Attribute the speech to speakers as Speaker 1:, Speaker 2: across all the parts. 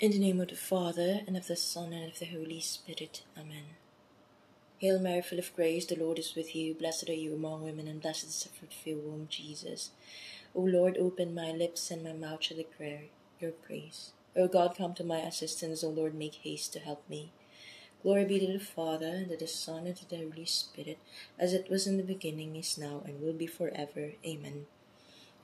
Speaker 1: In the name of the Father, and of the Son, and of the Holy Spirit. Amen. Hail Mary, full of grace, the Lord is with you. Blessed are you among women, and blessed is the fruit of your womb, Jesus. O Lord, open my lips, and my mouth shall declare your praise. O God, come to my assistance. O Lord, make haste to help me. Glory be to the Father, and to the Son, and to the Holy Spirit, as it was in the beginning, is now, and will be forever. Amen.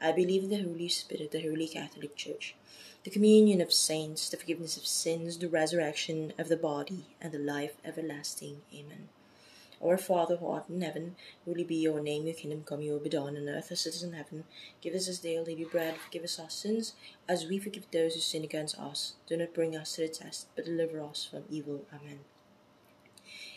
Speaker 1: I believe in the Holy Spirit, the Holy Catholic Church the communion of saints, the forgiveness of sins, the resurrection of the body, and the life everlasting. Amen. Our Father who art in heaven, holy be your name, your kingdom come, your will be done on earth as it is in heaven. Give us this day our daily bread, forgive us our sins, as we forgive those who sin against us. Do not bring us to the test, but deliver us from evil. Amen.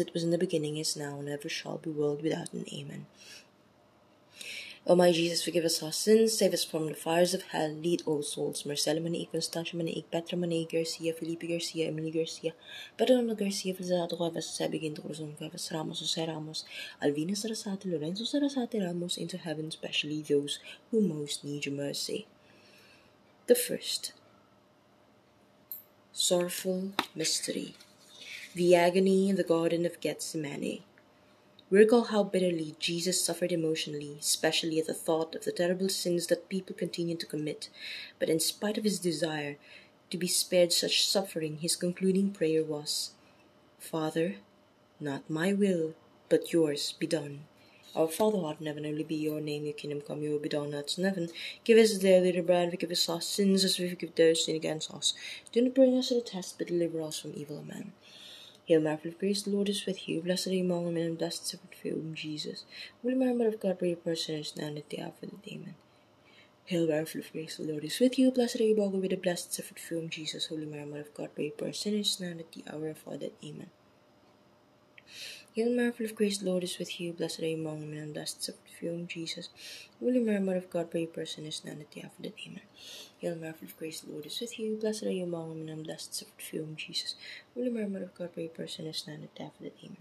Speaker 1: it was in the beginning, is now, and ever shall be, world without an Amen. O my Jesus, forgive us our sins, save us from the fires of hell, lead all souls, Marcelo Manique, Constantia Manique, Petra Manique, Garcia, Felipe Garcia, Emily Garcia, Pedro Garcia, Felizardo Cuevas, Sebigin Corazon Cuevas, Ramos, Jose Ramos, Alvina Sarasate, Lorenzo Sarasate Ramos, into heaven, especially those who most need your mercy. The first sorrowful mystery, the agony in the Garden of Gethsemane. We recall how bitterly Jesus suffered emotionally, especially at the thought of the terrible sins that people continued to commit. But in spite of his desire to be spared such suffering, his concluding prayer was, Father, not my will, but yours be done. Our Father who art in heaven, hallowed be your name, your kingdom come, your will be done as in heaven. Give us daily bread, forgive us our sins as we forgive those sin against us. Do not bring us to the test, but deliver us from evil. Amen. Hail Mary, full of grace, the Lord is with you. Blessed are you among women, and blessed is the fruit of Jesus. Holy Mary, Mother of God, pray for sinners now and at the hour of the Amen. Hail Mary, full of grace, the Lord is with you. Blessed are you among women, and blessed is the fruit of Jesus. Holy Mary, Mother of God, pray for sinners now and at the hour of our death. Amen. Hail Mary, full of grace, Lord is with you. Blessed are you among women, and blessed is the fruit of Jesus. Holy Mary, Mother of God, pray for sinners now and at the hour of death. Amen. Hail Mary, full of grace, Lord is with you. Blessed are you among women, and blessed is the fruit of Jesus. Holy Mary, Mother of God, pray for sinners now and at the hour of death. Amen.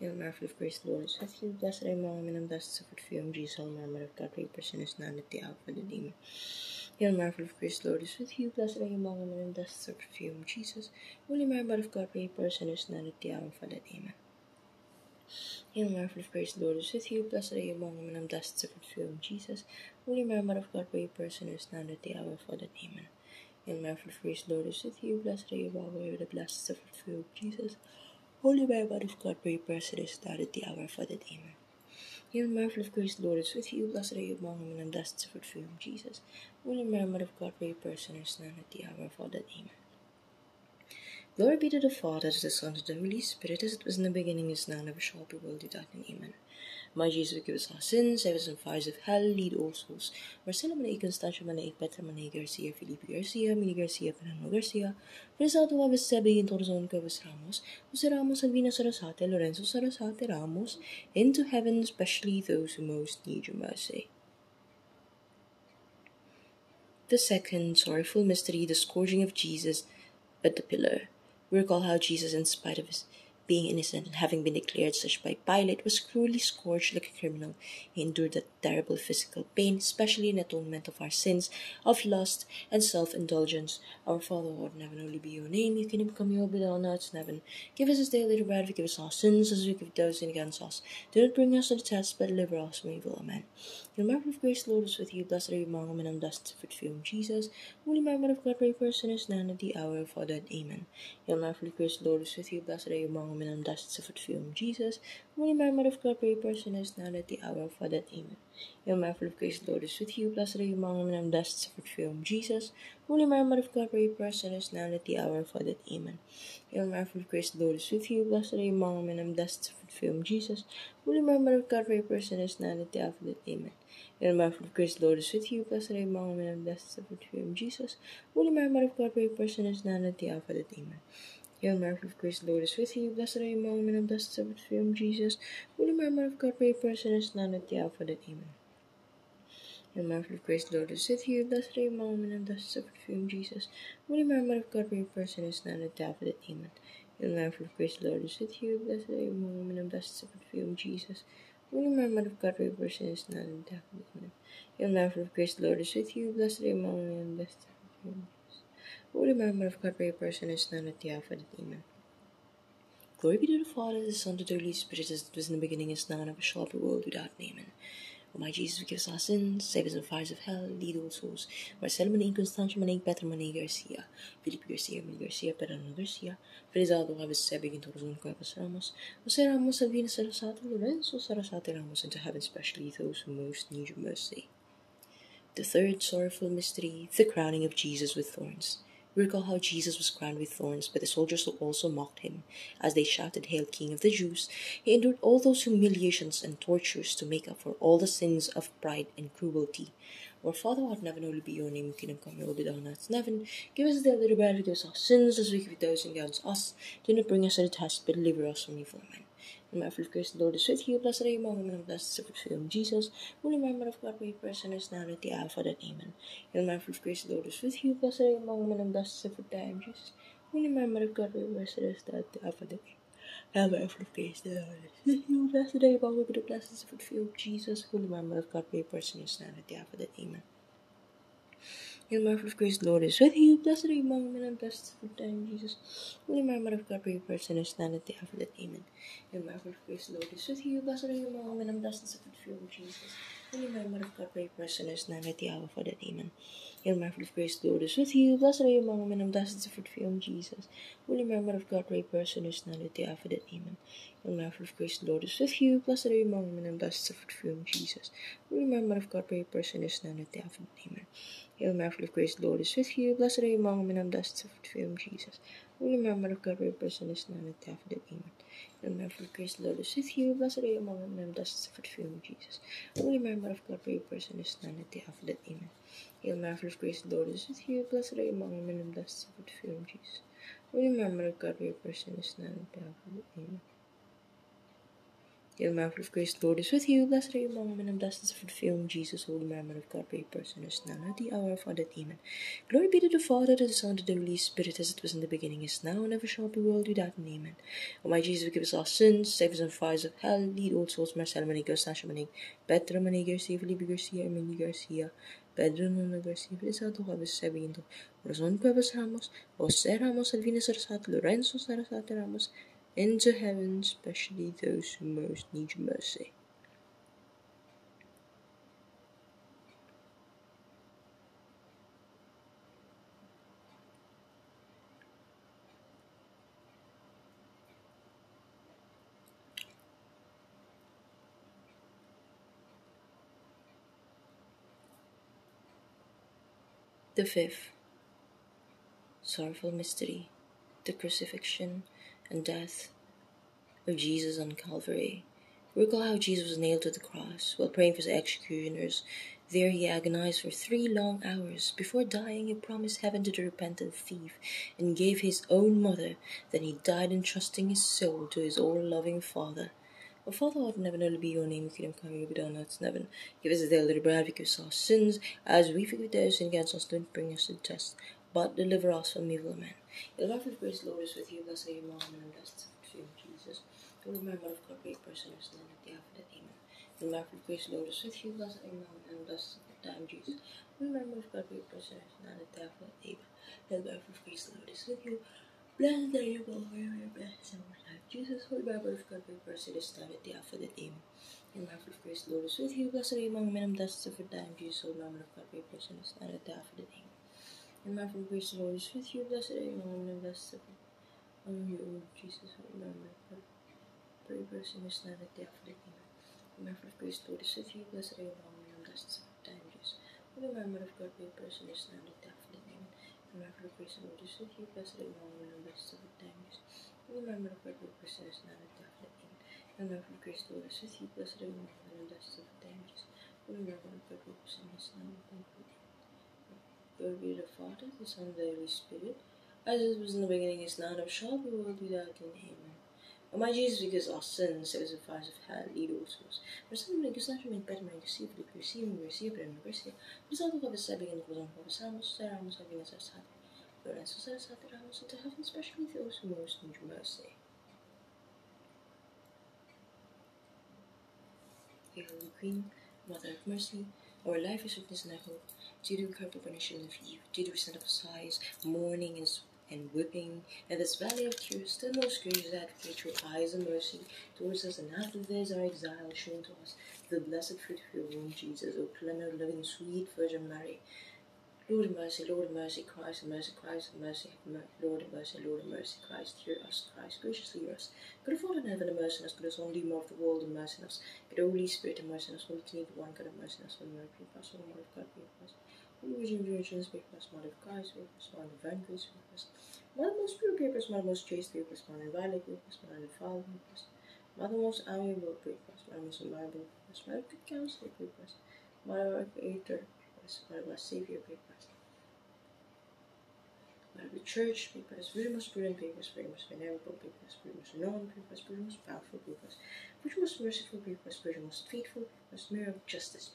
Speaker 1: Hail Mary, full of grace, Lord is with you. Blessed are you among women, and blessed is the fruit of Jesus. Hail Mary, Mother of God, pray for sinners now and at the hour of death. Amen. Hail Mary, full of grace, Lord is with you. Blessed are you among women, and blessed is the fruit of Jesus. Holy Mary, Mother of God, pray for sinners now and at the hour of death. Amen. Hail Mary, full of grace, the Lord is with you. Blessed are you among women, and blessed is the fruit of Jesus. Holy Mary, Mother of God, pray for sinners now and at the hour of our death. Amen. Hail Mary, full of grace, the Lord is with you. Blessed are you among women, and blessed is the fruit of Jesus. Holy Mary, Mother of God, pray for sinners now and at the hour of our death. Amen. Hail Mary, full of grace, the Lord is with you. Blessed are you among women, and blessed is the fruit of Jesus. Holy Mary, Mother of God, pray for sinners now and at the hour of our death. Amen. Glory be to the Father, to the Son, to the Holy Spirit, as it was in the beginning, is now, and ever shall be, world without end. Amen. My Jesus, forgive us our sins, save us from fires of hell, lead all souls. Marcelo Manaik, Constantia Manaik, Petra Manaik, Garcia, Felipe Garcia, Mini Garcia, Fernando Garcia, Felizardo Aves Sebe, and Torzon Cuevas Ramos, Jose Ramos, Alvina Sarasate, Lorenzo Sarasate Ramos, into heaven, especially those who most need your mercy. The second sorrowful mystery, the scourging of Jesus at the pillar. Recall how Jesus, in spite of his being innocent and having been declared such by Pilate, was cruelly scourged like a criminal. He endured that terrible physical pain, especially in atonement of our sins, of lust and self-indulgence. Our Father, who art in heaven, holy be your name. Your kingdom come, your will be done on earth in heaven. Give us this day our daily bread. Forgive us our sins, as we forgive those sin against us. Do not bring us to the test, but deliver us from evil. Amen. Hail Mary, full of grace, the Lord is with you. Blessed are you among women, and blessed is the fruit of Jesus. Holy Mary, Mother of God, pray for sinners now and at the hour of our death. Amen. Hail Mary, full of grace, the Lord is with you. Blessed are you among woman, and blessed is the of Jesus. Holy Mary, Mother of God, pray for sinners now and at the hour of our death. Amen. Hail Mary, full of grace, the Lord is with you. Blessed are you among women, and blessed is the of Jesus. Holy Mary, Mother of God, pray for us sinners now and at the hour of our death. Amen. Hail Mary, full of grace, the Lord is with you. Blessed are you among women, and blessed is the of Jesus. Holy Mary, Mother of God, pray for us sinners now and at the hour of our death. Amen. Hail Mary, full of grace, the Lord is with you. Blessed are you among women, and blessed is the fruit of Jesus. Holy Mary, Mother of God, pray for sinners now and at the hour of our death. Amen. Hail Mary, full of grace, the Lord is with you. Blessed are you among women, and blessed is the fruit of Jesus. Holy Mary, Mother of God, pray for sinners now and at the hour of death. Amen. Hail Mary, full of grace, the Lord is with you. Blessed are you among women, and blessed is the fruit of Jesus. Holy Mary, Mother of God, pray for sinners now and at the hour of death. Amen. Hail Mary, full of grace, the Lord is with you. Blessed are you among women, and blessed is the fruit of Jesus. Holy Mary, Mother of God, pray for sinners now and at the hour of death. Amen. Hail Mary, full of grace, the Lord is with you. Blessed are you among women, and blessed is the fruit of Jesus. Holy Mary, of God, pray for sinners now and at the hour of our death. Glory be to the Father, the Son, and the Holy Spirit, as it was in the beginning, is now, and ever shall be, world without name. Amen. O my Jesus, forgive us our sins, save us from the fires of hell, lead all souls. Marcelo Manig, Constantia Manig, Petra Manig Garcia, Felipe Garcia, Manig Garcia, Pedro Garcia, Felizardo Javes Sebe, Quinto Rosun Cuevas Ramos, Jose Ramos, Alvina Sarasate, Lorenzo Sarasate Ramos, into heaven, especially those who most need your mercy. The third sorrowful mystery, the crowning of Jesus with thorns. Recall how Jesus was crowned with thorns, but the soldiers also mocked him. As they shouted, Hail, King of the Jews! He endured all those humiliations and tortures to make up for all the sins of pride and cruelty. Our Father who art in heaven, holy be your name, kingdom come, your will be done on earth heaven. Give us daily bread, forgive us our sins, as we forgive those who against us. Do not bring us to the test, but deliver us from evil. Amen. And my of grace, the Lord is with you. Blessed are you among women, is the fruit of Jesus. Mary, Mother of God, pray for us sinners now and at the hour of our death. Amen. Hail Mary, full of the Lord is with you. Blessed are you among women, is the of thy womb, Jesus. Mary, Mother of God, pray for us sinners now at the hour of our death. Hail Mary, full of the Lord you. Are you among women, and blessed is the fruit of Jesus. Mary, Mother of God, pray for us sinners now and at the hour of grace, Lord is with you. Blessed are you among women, and blessed is the fruit of thy Jesus. Holy Mary, Mother of God, pray for sinners now at the hour of death. Amen. Mary, full of grace, Lord is with you. Blessed are you among women, and blessed is the fruit of your Jesus. Holy Mother of God, pray for sinners now at the hour of our death. Amen. Hail Mary, of grace, the Lord is with you. Blessed are you among women, and blessed is the fruit of your womb, Jesus. Holy Mary, Mother of God, pray for sinners now at the hour of our death. Amen. Hail Mary, of grace, the Lord is with you. Blessed are you among women, and blessed is the fruit of your womb, Jesus. Holy Mary, Mother of God, pray for sinners now at the hour of our death. Hail Mary, full of grace, the Lord is with you. Blessed are you among women, and blessed is the fruit of your womb, Jesus. Holy Mary, Mother of God, pray for sinners now at the hour of our death. Of grace, Lord is with you. Blessed are you among women, blessed is the fruit of Jesus. Holy Mary, Mother of God, pray for us sinners now and at the hour of death. Amen. Hail Mary, full of grace, the Lord is with you. Blessed are you among women, and blessed is the fruit of Jesus. Holy Mary, Mother of God, pray for us sinners now and at the hour of death. Amen. Mary, full of grace, the Lord is with you. Blessed are you among women, and blessed is the fruit of your womb, Jesus. Holy Mary, Mother of God, pray for sinners now and at the hour of our death. Amen. Glory be to the Father, to the Son, to the Holy Spirit, as it was in the beginning, is now, and ever shall be, world without end. Amen. O my Jesus, forgive us our sins, save us from fires of hell, lead all souls, Marcelo Manig, Sasha Manig, Petra Manig, Garcia, Felipe Garcia, Emily Garcia, Pedro Nuno Garcia, Felizardo Javes Sebinto, Roson Cuevas Ramos, Jose Ramos, Alvina Sarasate, Lorenzo Sarasate Ramos, into heaven, especially those who most need your mercy. The fifth. Sorrowful mystery, the crucifixion and death of Jesus on Calvary. Recall how Jesus was nailed to the cross while praying for the executioners. There he agonized for three long hours. Before dying, he promised heaven to the repentant thief and gave his own mother. Then he died entrusting his soul to his all-loving Father. O Father, art in heaven, hallowed be your name. Your kingdom come, your will be done on earth in heaven. Give us daily bread, forgive us our sins, as we forgive those who against us. Don't bring us to the test, but deliver us from evil. Amen. The Lord of grace, Lord, is with you. Blessed are you among women, and blessed is the fruit of Jesus. Mary, Mother of God, pray for us sinners now and at the of death. Amen. The Lord of grace, Lord, is with you. Blessed are you among women, and blessed is the of womb, Jesus. Mary, Mother of God, pray for us sinners now and at the of death. Amen. The Lord of grace, Lord, is with you. Blessed are you among women, and blessed is the of womb, Jesus. Mary, Mother of God, pray for us sinners now at the of death. Amen. And my of grace, Lord, is with you. Blessed are you among men, and blessed is the of Jesus. Mary, Mother of God, pray for us sinners now and at the of death. Amen. My of grace, Lord, is with you. Blessed are you among women, blessed is the On you, Jesus, remember. Pray person is not a death living. Remember of grace, Lord is with you, blessed are you among blessed is the womb, Holy Mary, of God, pray person is not a death living. Remember of grace, Lord is with you, blessed are you among women, blessed is the womb. Holy Mary, of God, pray person is not a death living. Remember of grace, Lord is with you, blessed are you among women, blessed is the womb. Holy Mary, of God, pray person is not a death living. Glory be to the Father, the Son, and the Holy Spirit, as it was in the beginning, is now, and shall be, world without end. Amen. O my Jesus, because our sins, us from fires of hell, lead all souls. Reason, because not remain better, may receive the receive and receive and receive. Result of the seven and on for the Samos, Saramos, Happiness, our Satan. Lord, and so set us out the Ramos into heaven, especially those who most need your mercy. Hail, Queen, Mother of Mercy, our life is witness and our hope. Due to her punition of Eve, due to send of sighs, mourning and and whipping, and this valley of tears, still most gracious advocate, your eyes of mercy towards us, and after this our exile shown to us, the blessed fruit of your womb, Jesus, O clement, loving, sweet Virgin Mary. Lord of mercy, Lord of mercy, Christ of mercy, Christ of mercy, Lord of mercy, Lord of mercy, Christ, hear us, Christ, graciously hear us. Good of Father in heaven, have mercy on us, good as only more of the world, and mercy on us. Good Holy Spirit, have mercy on us, Holy Trinity, one God, have mercy on us, Holy Mary, pray for us, Holy Mother of God, pray for us. Holy Virgin Virgins, pray for us, Mother of Christ, pray for us, Mother of Divine pray for us. Mother most pure, pray for us, Mother most chaste, pray for us, Mother inviolate, pray for us, Mother defiled, pray for us. Mother most amiable, pray for us, Mother most reliable, pray for us, Mother of good counsel, pray for us. Mother of Creator, us, Mother Savior. Mother the Church, Virgin most prudent, pray for us, most venerable, Virgin most renowned, pray for us, most powerful, for us. Most merciful, us, Virgin most faithful, us, Mirror of justice,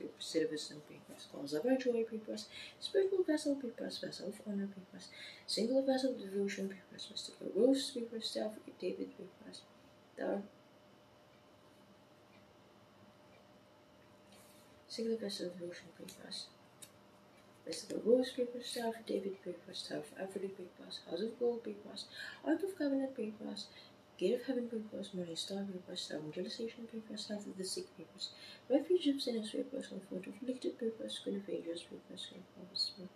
Speaker 1: wisdom, pray for cause of joy, for spiritual vessel, for vessel of honor, us, single vessel of devotion, us, mystical rose, us, star David, us, thou single vessel devotion, pray us. Mystical rose, star for David, Aphrodite, pray for us, house of gold, us, ark of pray for Gate of heaven, for us, morning star, us, evangelization, pray health of the sick, us, refuge of sinners, us, comfort of afflicted, us, queen of angels, us, queen of prophets, for.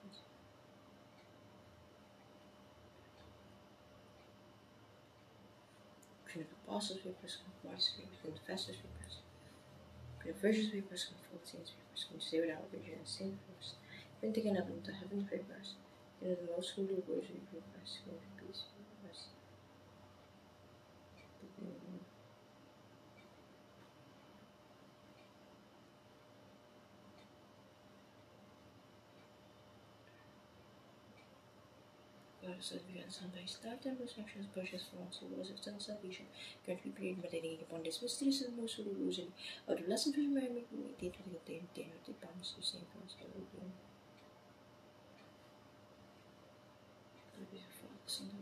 Speaker 1: Queen of apostles, us, queen of for us, queen of for us, queen of virgins, us, queen of fault saints, pray queen of saved our virgin and sin for taken up into heaven, pray for us, queen of the most holy pray for queen of peace, pray for. God is and some by start and perceptions purchased from us who was of salvation. Currently prayed meditating upon this mysterious and most holy rosary. Of blessed Virgin Mary, make me meditate with the day of the promise of Saint Francis of Assisi. Glory be to the Father, Son, and Holy Spirit.